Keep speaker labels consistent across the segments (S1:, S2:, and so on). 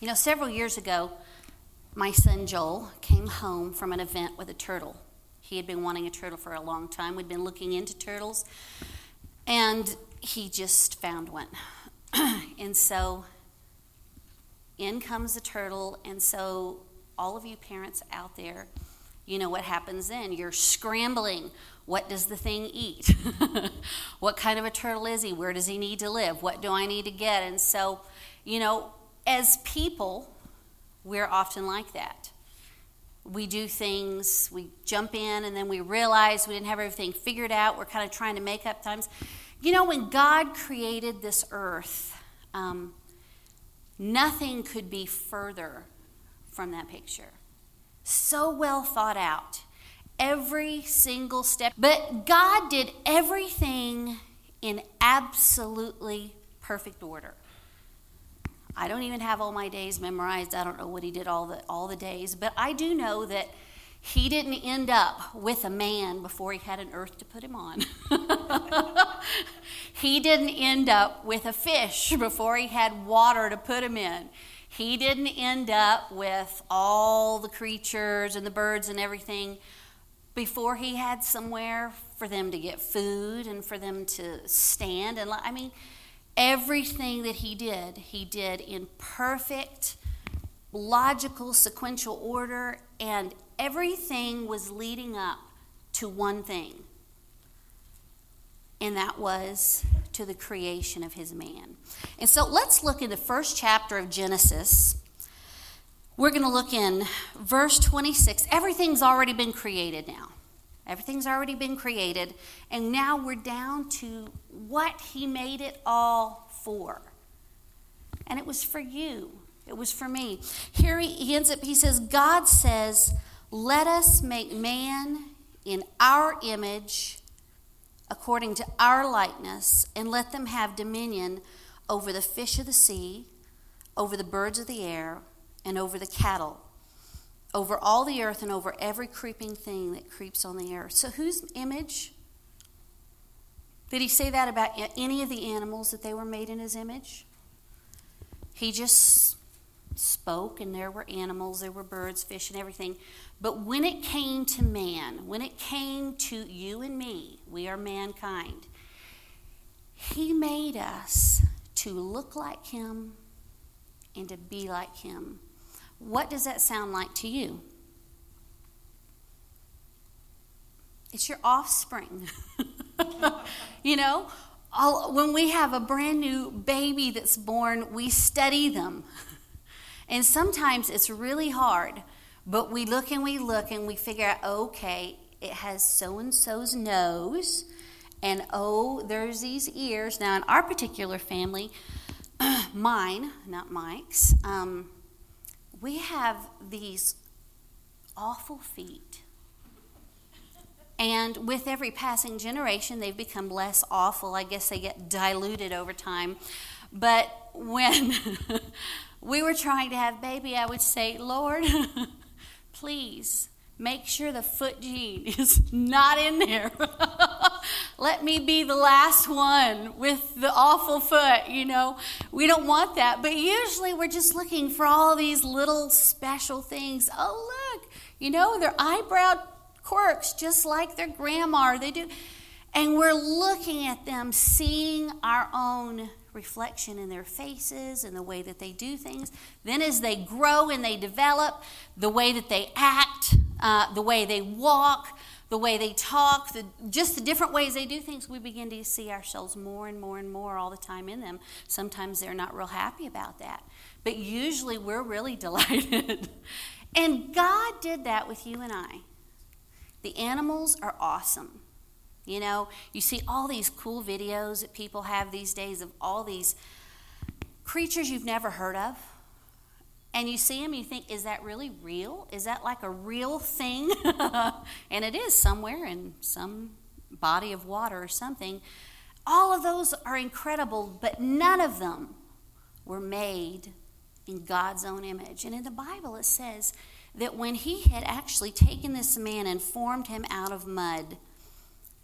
S1: You know, several years ago, my son Joel came home from an event with a turtle. He had been wanting a turtle for a long time. We'd been looking into turtles, and he just found one. and so in comes the turtle, and so all of you parents out there, you know what happens then. You're scrambling. What does the thing eat? what kind of a turtle is he? Where does he need to live? What do I need to get? And so, you know, as people, we're often like that. We do things, we jump in, and then we realize we didn't have everything figured out. We're kind of trying to make up times. You know, when God created this earth, um, nothing could be further from that picture. So well thought out, every single step. But God did everything in absolutely perfect order. I don't even have all my days memorized. I don't know what he did all the all the days, but I do know that he didn't end up with a man before he had an earth to put him on. he didn't end up with a fish before he had water to put him in. He didn't end up with all the creatures and the birds and everything before he had somewhere for them to get food and for them to stand and I mean everything that he did he did in perfect logical sequential order and everything was leading up to one thing, and that was to the creation of his man. And so let's look in the first chapter of Genesis. We're going to look in verse 26. Everything's already been created now. Everything's already been created. And now we're down to what he made it all for. And it was for you, it was for me. Here he, he ends up, he says, God says, let us make man in our image, according to our likeness, and let them have dominion over the fish of the sea, over the birds of the air, and over the cattle, over all the earth, and over every creeping thing that creeps on the earth. So, whose image? Did he say that about any of the animals that they were made in his image? He just spoke, and there were animals, there were birds, fish, and everything. But when it came to man, when it came to you and me, we are mankind, he made us to look like him and to be like him. What does that sound like to you? It's your offspring. you know, all, when we have a brand new baby that's born, we study them. And sometimes it's really hard, but we look and we look and we figure out, okay, it has so and so's nose, and oh, there's these ears. Now, in our particular family, mine, not Mike's, um, we have these awful feet. And with every passing generation, they've become less awful. I guess they get diluted over time. But when we were trying to have baby, I would say, Lord, please make sure the foot gene is not in there. Let me be the last one with the awful foot, you know. We don't want that. But usually we're just looking for all these little special things. Oh, look, you know, their eyebrow quirks just like their grandma. They do. And we're looking at them, seeing our own reflection in their faces and the way that they do things. Then, as they grow and they develop, the way that they act, uh, the way they walk, the way they talk, the, just the different ways they do things, we begin to see ourselves more and more and more all the time in them. Sometimes they're not real happy about that, but usually we're really delighted. and God did that with you and I. The animals are awesome. You know, you see all these cool videos that people have these days of all these creatures you've never heard of. And you see them, you think, is that really real? Is that like a real thing? and it is somewhere in some body of water or something. All of those are incredible, but none of them were made in God's own image. And in the Bible, it says that when He had actually taken this man and formed him out of mud,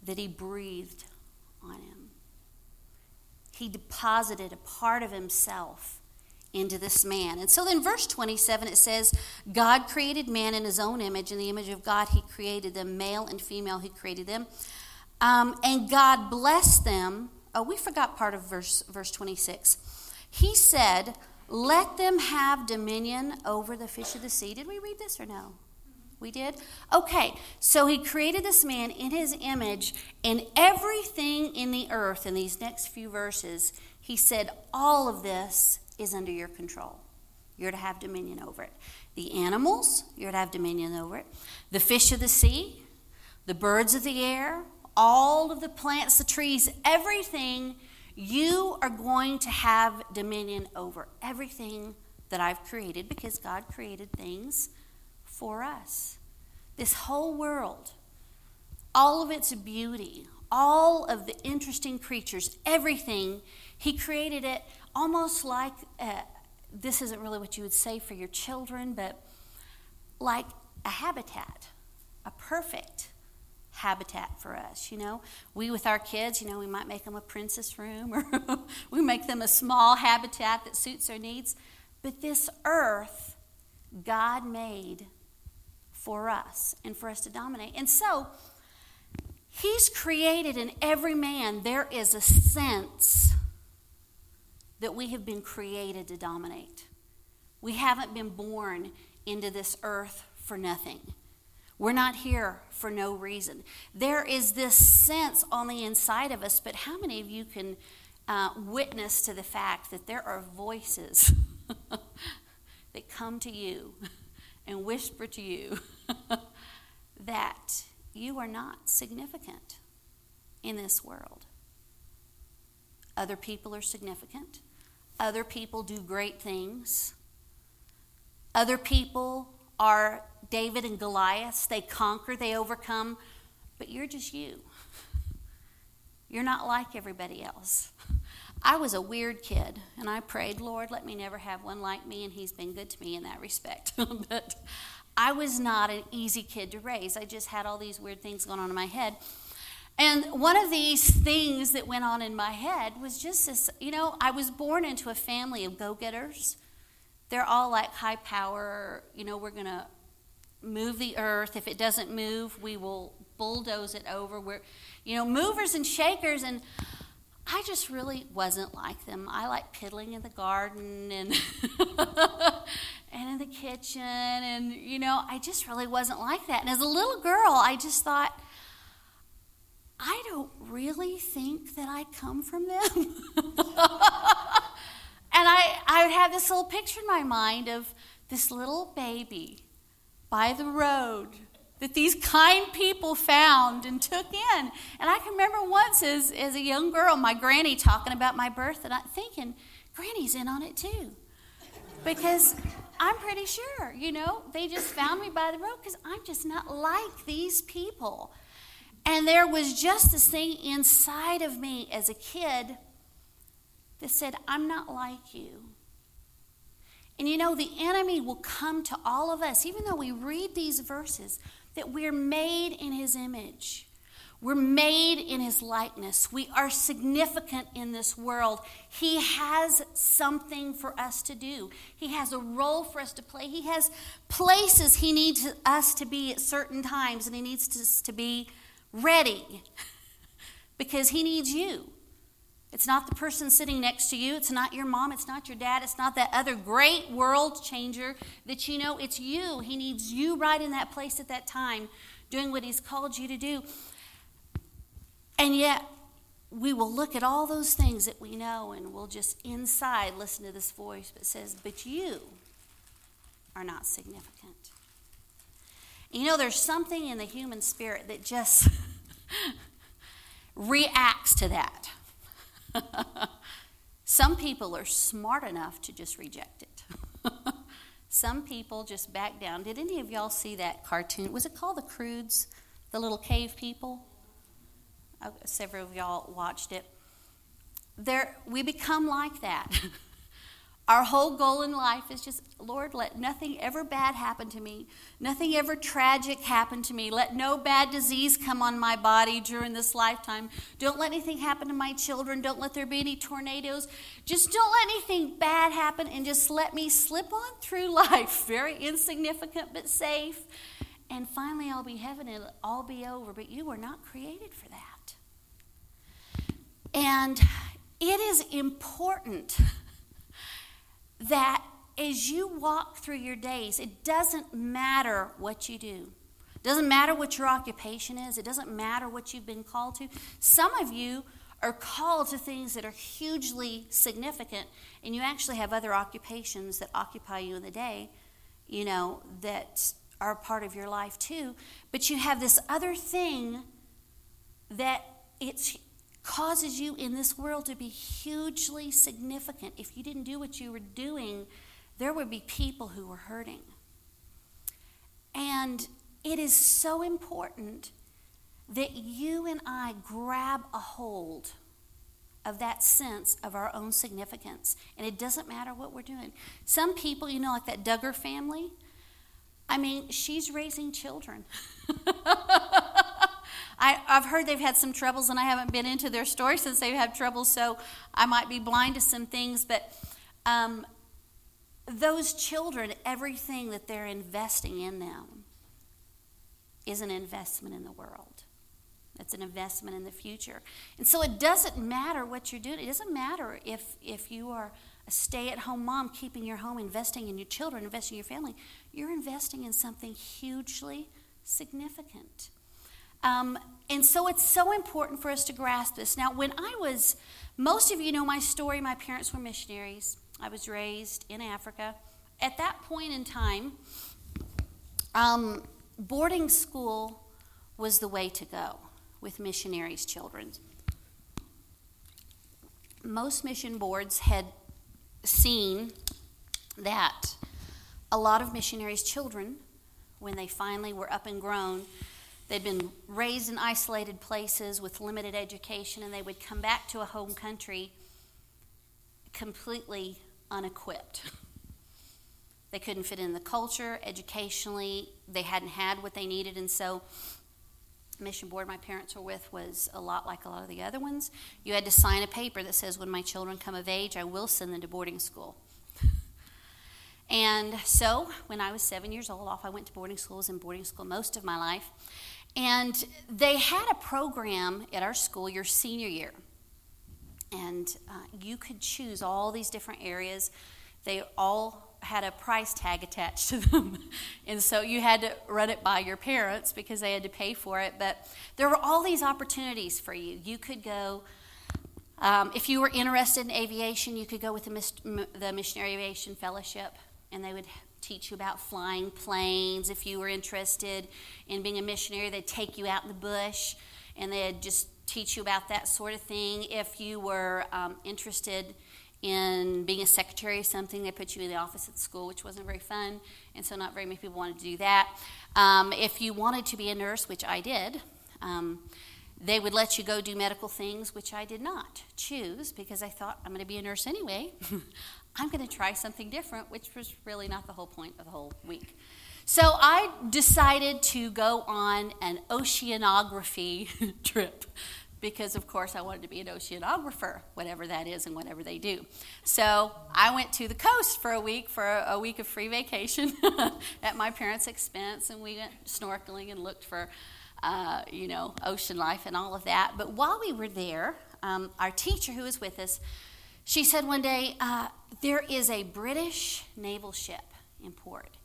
S1: that he breathed on him. He deposited a part of himself into this man. And so in verse 27, it says, God created man in his own image. In the image of God, he created them, male and female, he created them. Um, and God blessed them. Oh, we forgot part of verse, verse 26. He said, Let them have dominion over the fish of the sea. Did we read this or no? We did? Okay, so he created this man in his image, and everything in the earth, in these next few verses, he said, All of this is under your control. You're to have dominion over it. The animals, you're to have dominion over it. The fish of the sea, the birds of the air, all of the plants, the trees, everything, you are going to have dominion over. Everything that I've created because God created things for us. This whole world, all of its beauty, all of the interesting creatures, everything, He created it almost like uh, this isn't really what you would say for your children, but like a habitat, a perfect habitat for us. You know, we with our kids, you know, we might make them a princess room or we make them a small habitat that suits their needs. But this earth, God made for us and for us to dominate. And so, He's created in every man, there is a sense that we have been created to dominate. We haven't been born into this earth for nothing. We're not here for no reason. There is this sense on the inside of us, but how many of you can uh, witness to the fact that there are voices that come to you and whisper to you that you are not significant in this world? Other people are significant. Other people do great things. Other people are David and Goliath. They conquer, they overcome, but you're just you. You're not like everybody else. I was a weird kid, and I prayed, Lord, let me never have one like me, and He's been good to me in that respect. but I was not an easy kid to raise. I just had all these weird things going on in my head. And one of these things that went on in my head was just this you know, I was born into a family of go getters. They're all like high power, you know, we're going to move the earth. If it doesn't move, we will bulldoze it over. We're, you know, movers and shakers. And I just really wasn't like them. I like piddling in the garden and and in the kitchen, and you know, I just really wasn't like that. And as a little girl, I just thought I don't really think that I come from them. and I, I would have this little picture in my mind of this little baby by the road that these kind people found and took in. And I can remember once as, as a young girl, my granny talking about my birth, and I'm thinking, Granny's in on it too. Because I'm pretty sure, you know, they just found me by the road because I'm just not like these people. And there was just this thing inside of me as a kid that said, I'm not like you. And you know, the enemy will come to all of us, even though we read these verses, that we're made in his image. We're made in his likeness. We are significant in this world. He has something for us to do. He has a role for us to play. He has places he needs us to be at certain times, and he needs us to be ready because He needs you. It's not the person sitting next to you. It's not your mom. It's not your dad. It's not that other great world changer that you know. It's you. He needs you right in that place at that time, doing what He's called you to do. And yet, we will look at all those things that we know and we'll just inside listen to this voice that says, But you are not significant. You know, there's something in the human spirit that just reacts to that. Some people are smart enough to just reject it. Some people just back down. Did any of y'all see that cartoon? Was it called The Croods? The little cave people? Uh, several of y'all watched it. There, we become like that. Our whole goal in life is just, Lord, let nothing ever bad happen to me. Nothing ever tragic happen to me. Let no bad disease come on my body during this lifetime. Don't let anything happen to my children. Don't let there be any tornadoes. Just don't let anything bad happen and just let me slip on through life. Very insignificant but safe. And finally, I'll be heaven and it'll all be over. But you were not created for that. And it is important that as you walk through your days, it doesn't matter what you do. It doesn't matter what your occupation is. It doesn't matter what you've been called to. Some of you are called to things that are hugely significant, and you actually have other occupations that occupy you in the day, you know, that are part of your life too. But you have this other thing that it's causes you in this world to be hugely significant. If you didn't do what you were doing, there would be people who were hurting. And it is so important that you and I grab a hold of that sense of our own significance. And it doesn't matter what we're doing. Some people, you know, like that Duggar family, I mean, she's raising children. I, have heard they've had some troubles, and I haven't been into their story since they've had troubles, so I might be blind to some things. But um, those children, everything that they're investing in them is an investment in the world. It's an investment in the future. And so it doesn't matter what you're doing. It doesn't matter if, if you are a stay at home mom, keeping your home, investing in your children, investing in your family. You're investing in something hugely significant. Um, and so it's so important for us to grasp this. Now, when I was, most of you know my story, my parents were missionaries. I was raised in Africa. At that point in time, um, boarding school was the way to go with missionaries' children. Most mission boards had seen that a lot of missionaries' children, when they finally were up and grown, They'd been raised in isolated places with limited education, and they would come back to a home country completely unequipped. They couldn't fit in the culture, educationally, they hadn't had what they needed, and so mission board my parents were with was a lot like a lot of the other ones. You had to sign a paper that says, when my children come of age, I will send them to boarding school. and so, when I was seven years old, off I went to boarding school. I was in boarding school most of my life. And they had a program at our school your senior year. And uh, you could choose all these different areas. They all had a price tag attached to them. and so you had to run it by your parents because they had to pay for it. But there were all these opportunities for you. You could go. Um, if you were interested in aviation, you could go with the, the Missionary Aviation Fellowship, and they would teach you about flying planes. If you were interested in being a missionary, they'd take you out in the bush and they'd just teach you about that sort of thing. If you were um, interested in being a secretary or something, they put you in the office at the school, which wasn't very fun, and so not very many people wanted to do that. Um, if you wanted to be a nurse, which I did, um, they would let you go do medical things, which I did not choose because I thought I'm going to be a nurse anyway. I'm going to try something different, which was really not the whole point of the whole week. So I decided to go on an oceanography trip because, of course, I wanted to be an oceanographer, whatever that is and whatever they do. So I went to the coast for a week for a, week of free vacation at my parents' expense, and we went snorkeling and looked for, uh, you know, ocean life and all of that. But while we were there, um, our teacher who was with us she said one day, uh, There is a British naval ship in port,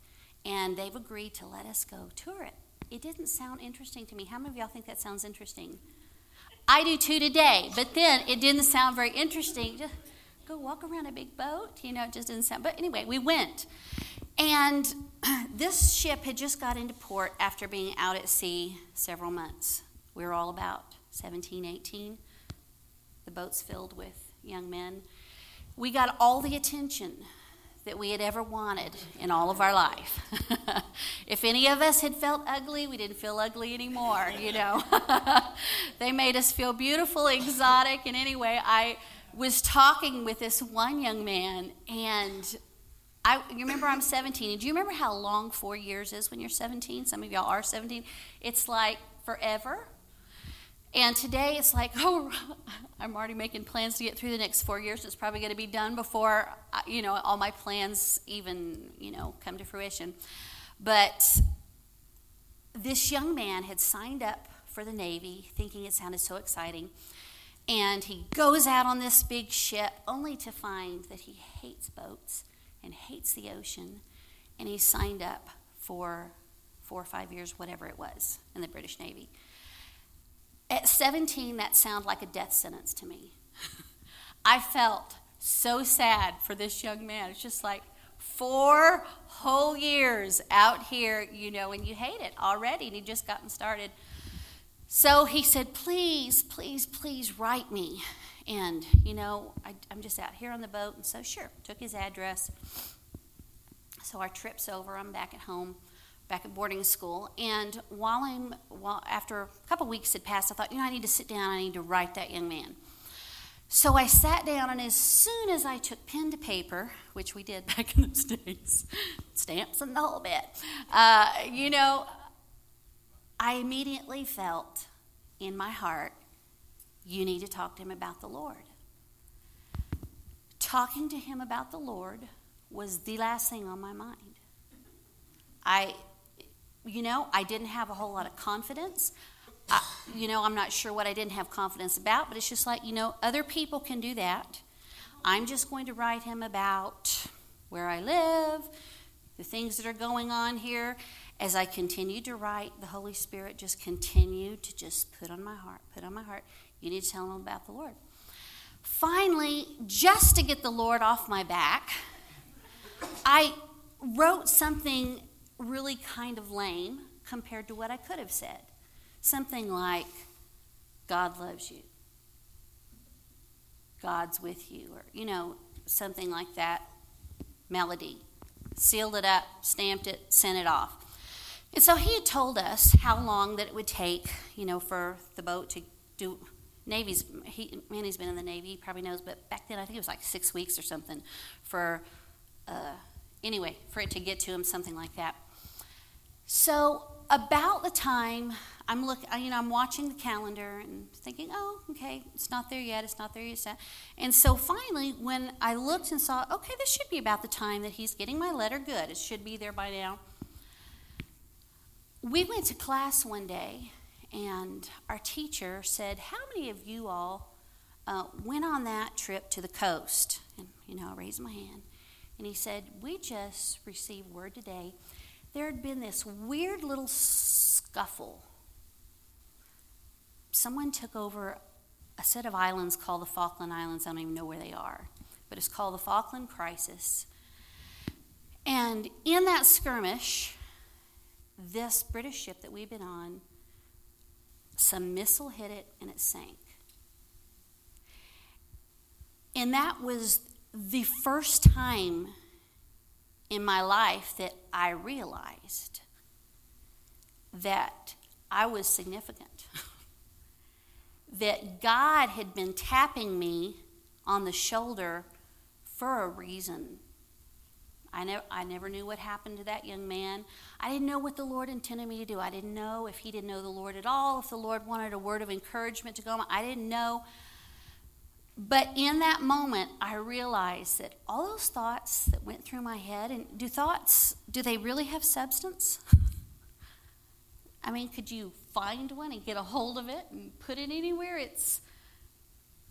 S1: and they've agreed to let us go tour it. It didn't sound interesting to me. How many of y'all think that sounds interesting? I do too today, but then it didn't sound very interesting. Just go walk around a big boat, you know, it just didn't sound. But anyway, we went. And this ship had just got into port after being out at sea several months. We were all about 17, 18. The boat's filled with young men. We got all the attention that we had ever wanted in all of our life. if any of us had felt ugly, we didn't feel ugly anymore, you know. they made us feel beautiful, exotic, and anyway, I was talking with this one young man, and I you remember I'm 17. And do you remember how long four years is when you're 17? Some of y'all are 17. It's like forever. And today it's like, oh, I'm already making plans to get through the next four years. It's probably going to be done before, uh, you know, all my plans even, you know, come to fruition. But this young man had signed up for the Navy, thinking it sounded so exciting. And he goes out on this big ship only to find that he hates boats and hates the ocean. And he signed up for four or five years, whatever it was, in the British Navy. At 17, that sounded like a death sentence to me. I felt so sad for this young man. It's just like four whole years out here, you know, and you hate it already, and he just gotten started. So he said, Please, please, please write me. And, you know, I, am just out here on the boat. And so, sure, took his address. So our trip's over. I'm back at home, back at boarding school. And while I'm, while, after a couple weeks had passed, I thought, you know, I need to sit down. I need to write that young man. So I sat down, and as soon as I took pen to paper, which we did back in those days, stamps and the whole bit, uh, you know, I immediately felt in my heart, you need to talk to him about the Lord. Talking to him about the Lord was the last thing on my mind. I, you know, I didn't have a whole lot of confidence. I, you know, I'm not sure what I didn't have confidence about, but it's just like, you know, other people can do that. I'm just going to write him about where I live, the things that are going on here as I continued to write, the Holy Spirit just continued to just put on my heart, put on my heart, you need to tell him about the Lord. Finally, just to get the Lord off my back, I wrote something really kind of lame compared to what I could have said. Something like, God loves you, God's with you, or, you know, something like that melody. Sealed it up, stamped it, sent it off. And so he had told us how long that it would take, you know, for the boat to do. Navy's, he, Manny's been in the Navy, he probably knows, but back then I think it was like six weeks or something for, uh, anyway, for it to get to him, something like that. So about the time I'm looking, you know, I'm watching the calendar and thinking, oh, okay, it's not there yet, it's not there yet. And so finally, when I looked and saw, okay, this should be about the time that he's getting my letter, good, it should be there by now we went to class one day, and our teacher said, How many of you all uh, went on that trip to the coast? And, you know, I raised my hand. And he said, We just received word today. There had been this weird little scuffle. Someone took over a set of islands called the Falkland Islands. I don't even know where they are, but it's called the Falkland Crisis. And in that skirmish, this British ship that we've been on, some missile hit it and it sank. And that was the first time in my life that I realized that I was significant. that God had been tapping me on the shoulder for a reason I, ne- I never knew what happened to that young man. I didn't know what the Lord intended me to do. I didn't know if he didn't know the Lord at all, if the Lord wanted a word of encouragement to go on. I didn't know. But in that moment, I realized that all those thoughts that went through my head, and do thoughts, do they really have substance? I mean, could you find one and get a hold of it and put it anywhere? It's,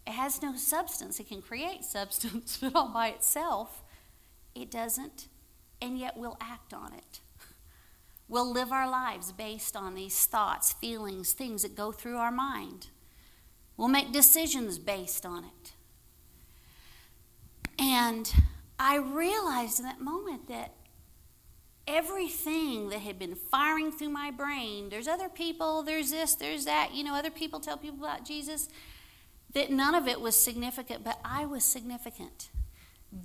S1: it has no substance. It can create substance, but all by itself, it doesn't, and yet we'll act on it. We'll live our lives based on these thoughts, feelings, things that go through our mind. We'll make decisions based on it. And I realized in that moment that everything that had been firing through my brain there's other people, there's this, there's that, you know, other people tell people about Jesus that none of it was significant, but I was significant.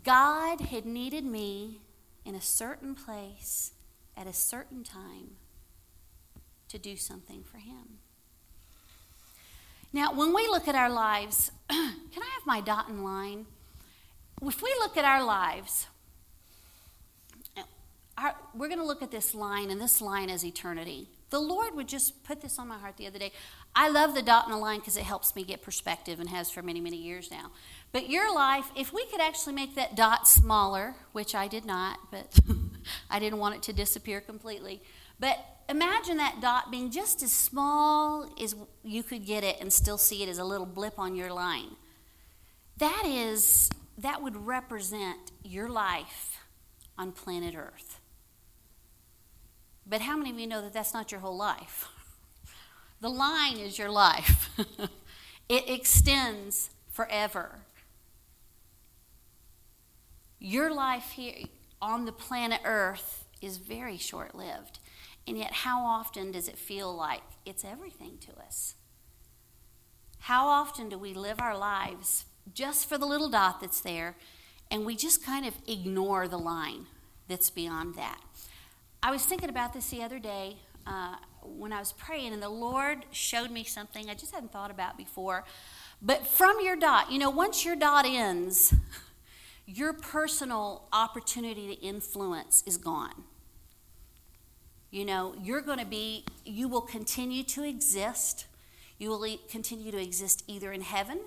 S1: God had needed me in a certain place at a certain time to do something for Him. Now, when we look at our lives, can I have my dot and line? If we look at our lives, our, we're going to look at this line, and this line is eternity. The Lord would just put this on my heart the other day. I love the dot and the line because it helps me get perspective and has for many, many years now. But your life, if we could actually make that dot smaller, which I did not, but I didn't want it to disappear completely. But imagine that dot being just as small as you could get it and still see it as a little blip on your line. That is, that would represent your life on planet Earth. But how many of you know that that's not your whole life? The line is your life, it extends forever. Your life here on the planet Earth is very short lived. And yet, how often does it feel like it's everything to us? How often do we live our lives just for the little dot that's there and we just kind of ignore the line that's beyond that? I was thinking about this the other day uh, when I was praying, and the Lord showed me something I just hadn't thought about before. But from your dot, you know, once your dot ends, your personal opportunity to influence is gone. You know, you're going to be, you will continue to exist. You will continue to exist either in heaven,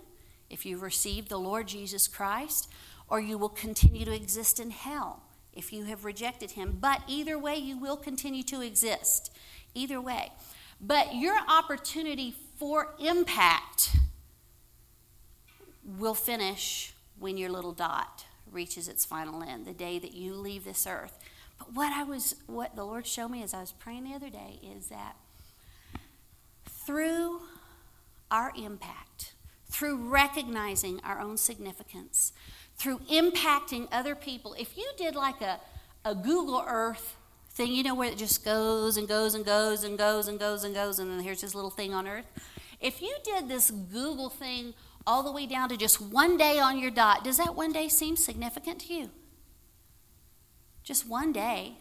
S1: if you've received the Lord Jesus Christ, or you will continue to exist in hell if you have rejected him. But either way, you will continue to exist. Either way. But your opportunity for impact will finish when your little dot reaches its final end, the day that you leave this earth. But what I was what the Lord showed me as I was praying the other day is that through our impact, through recognizing our own significance, through impacting other people. If you did like a, a Google Earth thing, you know, where it just goes and goes and goes and goes and goes and goes, and then here's this little thing on Earth. If you did this Google thing all the way down to just one day on your dot, does that one day seem significant to you? Just one day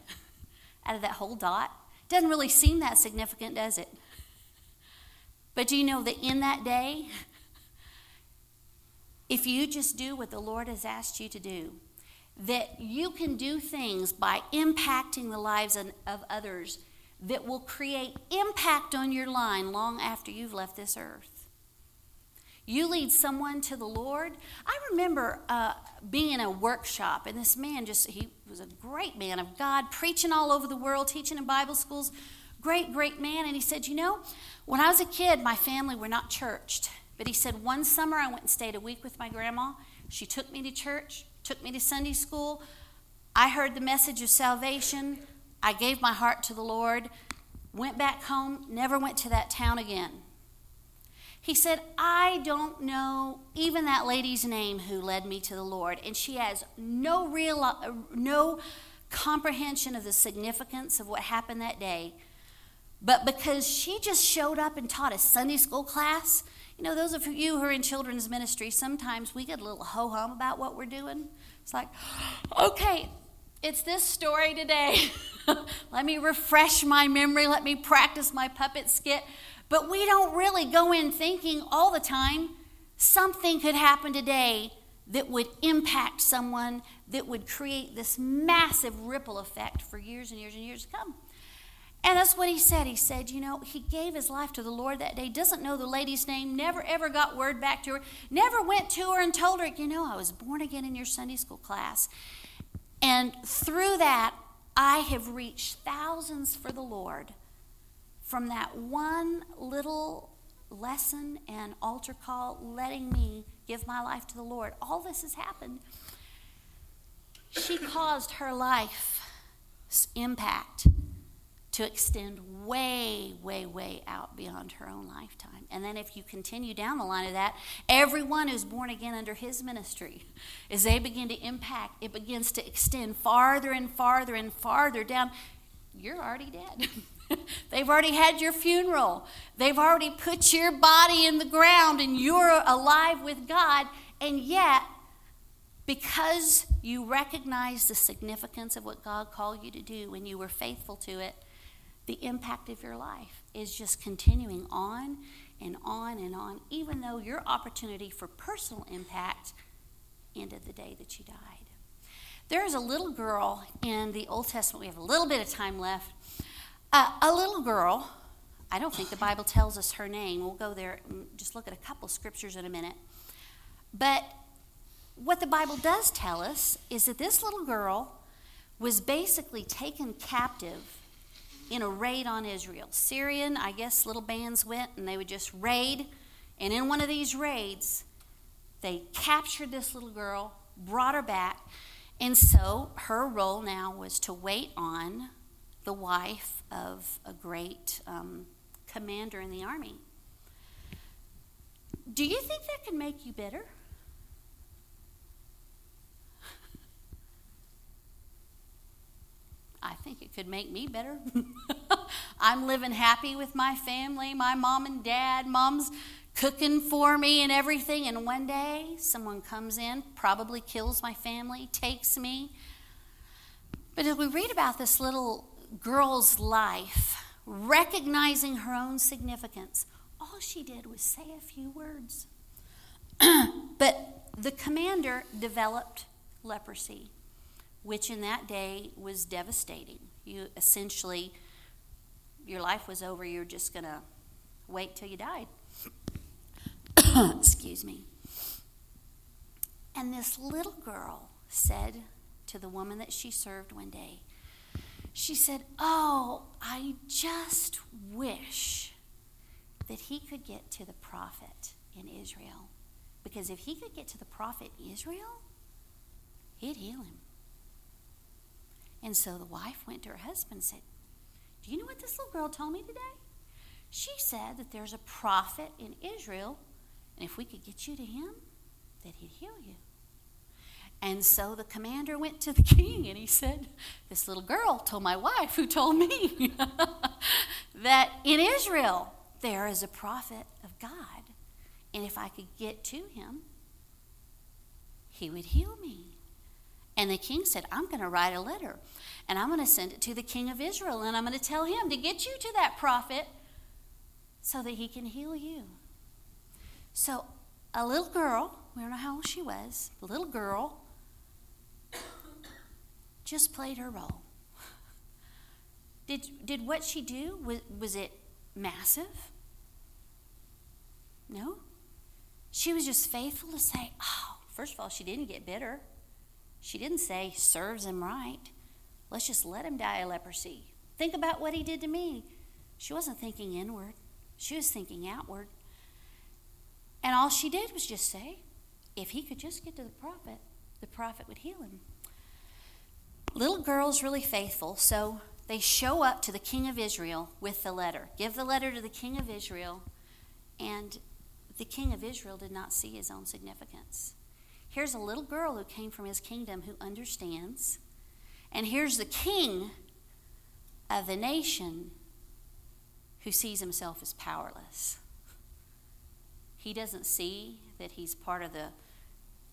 S1: out of that whole dot? Doesn't really seem that significant, does it? But do you know that in that day, if you just do what the Lord has asked you to do, that you can do things by impacting the lives of others that will create impact on your line long after you've left this earth. You lead someone to the Lord. I remember uh, being in a workshop, and this man just, he was a great man of God, preaching all over the world, teaching in Bible schools. Great, great man. And he said, You know, when I was a kid, my family were not churched. But he said, one summer I went and stayed a week with my grandma. She took me to church, took me to Sunday school. I heard the message of salvation. I gave my heart to the Lord, went back home, never went to that town again. He said, I don't know even that lady's name who led me to the Lord, and she has no real, no comprehension of the significance of what happened that day. But because she just showed up and taught a Sunday school class, you know, those of you who are in children's ministry, sometimes we get a little ho hum about what we're doing. It's like, okay, it's this story today. Let me refresh my memory. Let me practice my puppet skit. But we don't really go in thinking all the time something could happen today that would impact someone, that would create this massive ripple effect for years and years and years to come. And that's what he said. He said, you know, he gave his life to the Lord that day, doesn't know the lady's name, never ever got word back to her, never went to her and told her, you know, I was born again in your Sunday school class. And through that, I have reached thousands for the Lord from that one little lesson and altar call, letting me give my life to the Lord. All this has happened. She caused her life's impact to extend way, way, way out beyond her own lifetime. And then if you continue down the line of that, everyone who's born again under his ministry, as they begin to impact, it begins to extend farther and farther and farther down. You're already dead. They've already had your funeral. They've already put your body in the ground and you're alive with God. And yet, because you recognize the significance of what God called you to do and you were faithful to it, the impact of your life is just continuing on and on and on, even though your opportunity for personal impact ended the day that you died. There is a little girl in the Old Testament, we have a little bit of time left. Uh, a little girl, I don't think the Bible tells us her name. We'll go there and just look at a couple scriptures in a minute. But what the Bible does tell us is that this little girl was basically taken captive in a raid on Israel. Syrian, I guess, little bands went and they would just raid. And in one of these raids, they captured this little girl, brought her back. And so her role now was to wait on the wife of a great um, commander in the army. Do you think that can make you bitter? I think it could make me better. I'm living happy with my family, my mom and dad. Mom's cooking for me and everything. And one day, someone comes in, probably kills my family, takes me. But as we read about this little girl's life, recognizing her own significance, all she did was say a few words. but the commander developed leprosy which in that day was devastating. You essentially, your life was over. You're just going to wait till you died. Excuse me. And this little girl said to the woman that she served one day, she said, Oh, I just wish that he could get to the prophet in Israel. Because if he could get to the prophet in Israel, he'd heal him. And so the wife went to her husband and said, Do you know what this little girl told me today? She said that there's a prophet in Israel, and if we could get you to him, that he'd heal you. And so the commander went to the king and he said, This little girl told my wife, who told me, that in Israel there is a prophet of God. And if I could get to him, he would heal me. And the king said, I'm going to write a letter and I'm going to send it to the king of Israel and I'm going to tell him to get you to that prophet so that he can heal you. So a little girl, we don't know how old she was, a little girl just played her role. Did, did what she do, was, was it massive? No. She was just faithful to say, oh, first of all, she didn't get bitter. She didn't say, serves him right. Let's just let him die of leprosy. Think about what he did to me. She wasn't thinking inward, she was thinking outward. And all she did was just say, if he could just get to the prophet, the prophet would heal him. Little girl's really faithful, so they show up to the king of Israel with the letter. Give the letter to the king of Israel, and the king of Israel did not see his own significance. Here's a little girl who came from his kingdom who understands. And here's the king of the nation who sees himself as powerless. He doesn't see that he's part of the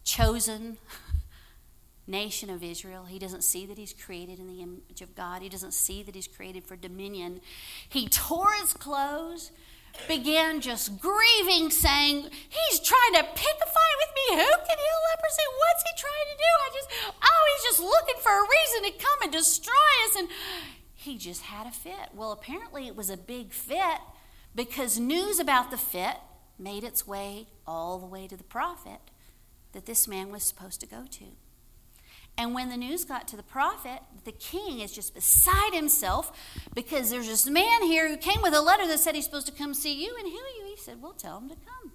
S1: chosen nation of Israel. He doesn't see that he's created in the image of God. He doesn't see that he's created for dominion. He tore his clothes, began just grieving, saying, He's trying to pick a fight with me. Who can heal leprosy? What's he trying to do? I just, oh, he's just looking for a reason to come and destroy us. And he just had a fit. Well, apparently it was a big fit because news about the fit made its way all the way to the prophet that this man was supposed to go to. And when the news got to the prophet, the king is just beside himself because there's this man here who came with a letter that said he's supposed to come see you and heal you. He said, Well, tell him to come.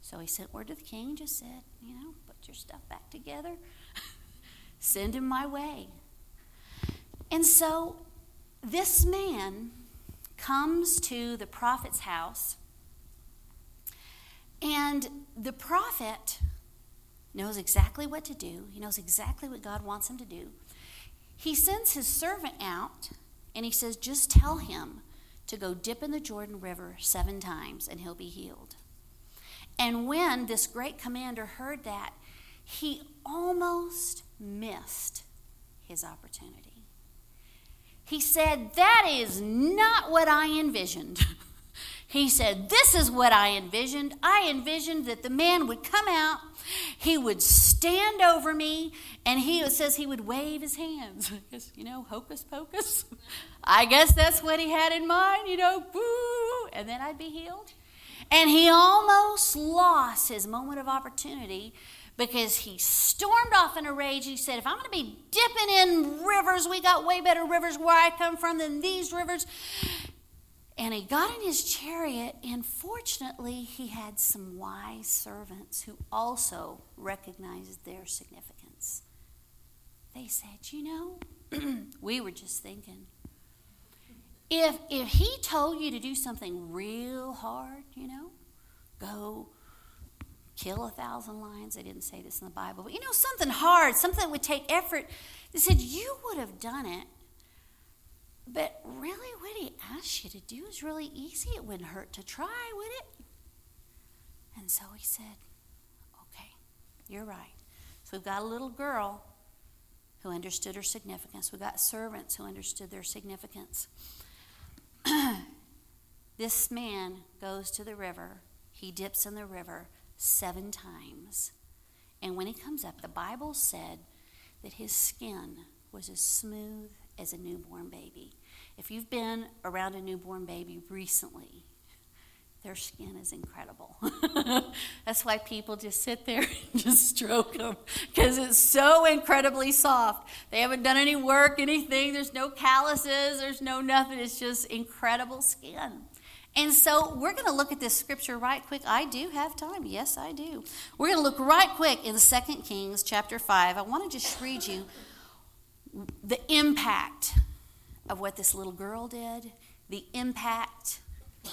S1: So he sent word to the king, just said, You know, put your stuff back together, send him my way. And so this man comes to the prophet's house, and the prophet knows exactly what to do, he knows exactly what God wants him to do. He sends his servant out and he says, Just tell him to go dip in the Jordan River seven times and he'll be healed. And when this great commander heard that, he almost missed his opportunity. He said, That is not what I envisioned. He said, This is what I envisioned. I envisioned that the man would come out, he would stand over me, and he says he would wave his hands. You know, hocus pocus. I guess that's what he had in mind, you know, boo, and then I'd be healed. And he almost lost his moment of opportunity because he stormed off in a rage. He said, If I'm going to be dipping in rivers, we got way better rivers where I come from than these rivers. And he got in his chariot, and fortunately, he had some wise servants who also recognized their significance. They said, You know, we were just thinking. If, if he told you to do something real hard, you know, go kill a thousand lions. They didn't say this in the Bible, but you know, something hard, something that would take effort. They said, You would have done it. But really, what he asked you to do is really easy. It wouldn't hurt to try, would it? And so he said, Okay, you're right. So we've got a little girl who understood her significance. We've got servants who understood their significance. this man goes to the river, he dips in the river seven times. And when he comes up, the Bible said that his skin was as smooth as a newborn baby. If you've been around a newborn baby recently, their skin is incredible. That's why people just sit there and just stroke them because it's so incredibly soft. They haven't done any work, anything. There's no calluses, there's no nothing. It's just incredible skin. And so we're going to look at this scripture right quick. I do have time. Yes, I do. We're going to look right quick in 2 Kings chapter 5. I want to just read you the impact of what this little girl did, the impact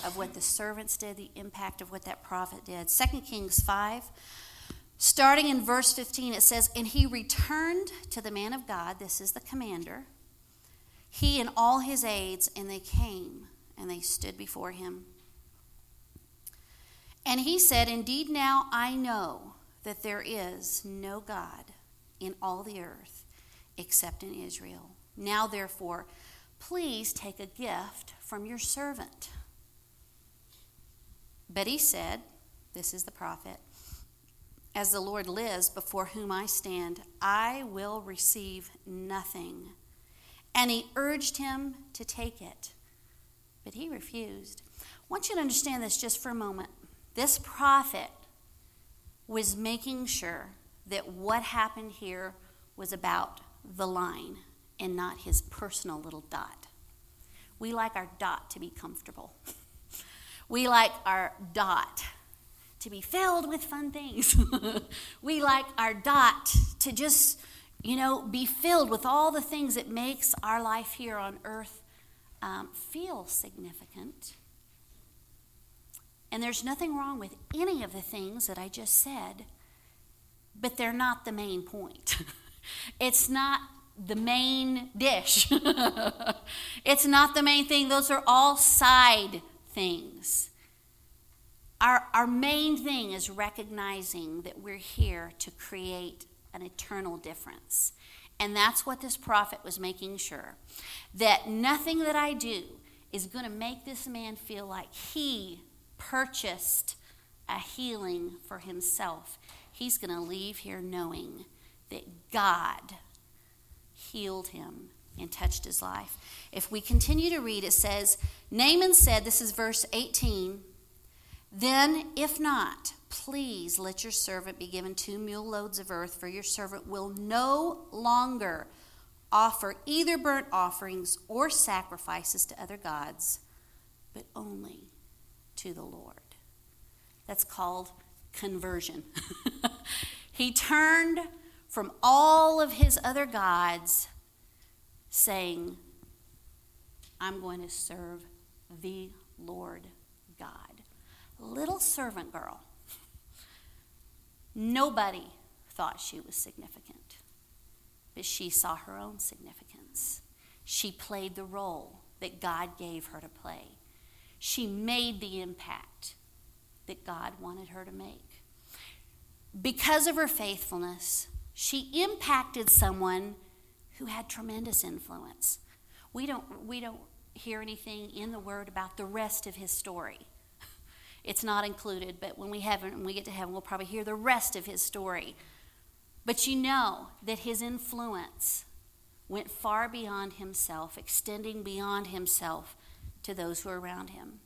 S1: of what the servants did, the impact of what that prophet did. 2 Kings 5, starting in verse 15, it says, And he returned to the man of God, this is the commander, he and all his aides, and they came and they stood before him. And he said, Indeed, now I know that there is no God in all the earth except in Israel. Now, therefore, please take a gift from your servant. But he said, This is the prophet, as the Lord lives before whom I stand, I will receive nothing. And he urged him to take it. But he refused. I want you to understand this just for a moment. This prophet was making sure that what happened here was about the line and not his personal little dot. We like our dot to be comfortable. we like our dot to be filled with fun things. we like our dot to just, you know, be filled with all the things that makes our life here on earth um, feel significant. And there's nothing wrong with any of the things that I just said, but they're not the main point. it's not the main dish. it's not the main thing. Those are all side things. Our, our main thing is recognizing that we're here to create an eternal difference. And that's what this prophet was making sure that nothing that I do is going to make this man feel like he purchased a healing for himself. He's going to leave here knowing that God healed him and touched his life. If we continue to read, it says, Naaman said, this is verse 18, then if not, Please let your servant be given two mule loads of earth, for your servant will no longer offer either burnt offerings or sacrifices to other gods, but only to the Lord. That's called conversion. he turned from all of his other gods, saying, I'm going to serve the Lord God. Little servant girl Nobody thought she was significant, but she saw her own significance. She played the role that God gave her to play. She made the impact that God wanted her to make. Because of her faithfulness, she impacted someone who had tremendous influence. We don't, we don't hear anything in the Word about the rest of his story It's not included, but when we have when we get to heaven, we'll probably hear the rest of his story. But you know that his influence went far beyond himself, extending beyond himself to those who are around him.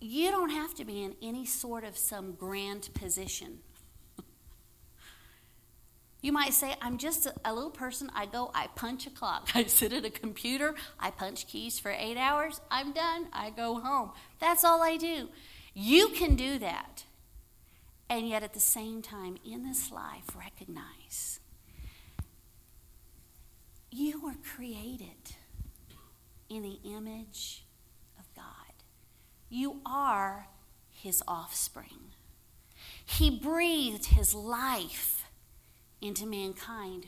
S1: You don't have to be in any sort of some grand position. You might say, I'm just a, little person. I go, I punch a clock. I sit at a computer, I punch keys for eight hours. I'm done. I go home. That's all I do. You can do that. And yet, at the same time, in this life, recognize you were created in the image of God. You are his offspring. He breathed his life into mankind,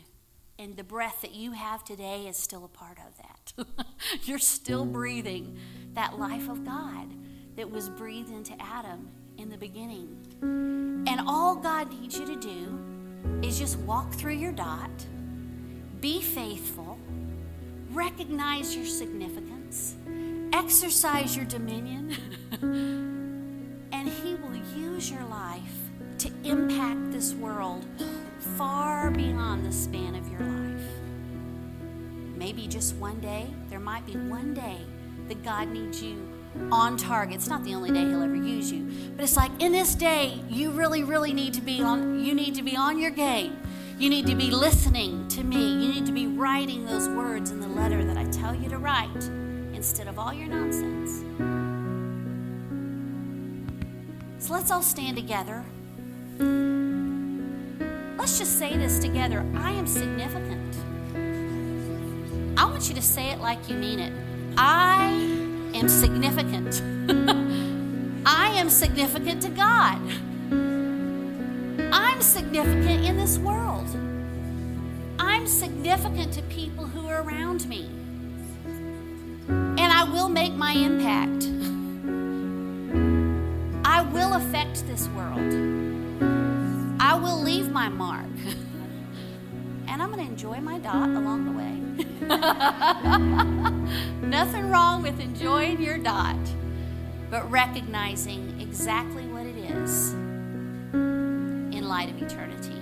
S1: and the breath that you have today is still a part of that. You're still breathing that life of God that was breathed into Adam in the beginning. And all God needs you to do is just walk through your dot, be faithful, recognize your significance, exercise your dominion, and He will use your life to impact this world far beyond the span of your life. Maybe just one day, there might be one day that God needs you on target. It's not the only day he'll ever use you, but it's like in this day you really really need to be on you need to be on your game. You need to be listening to me. You need to be writing those words in the letter that I tell you to write instead of all your nonsense. So let's all stand together. Just say this together I am significant. I want you to say it like you mean it. I am significant. I am significant to God. I'm significant in this world. I'm significant to people who are around me. And I will make my impact. I will affect this world. Will leave my mark. And I'm going to enjoy my dot along the way. Nothing wrong with enjoying your dot, but recognizing exactly what it is in light of eternity.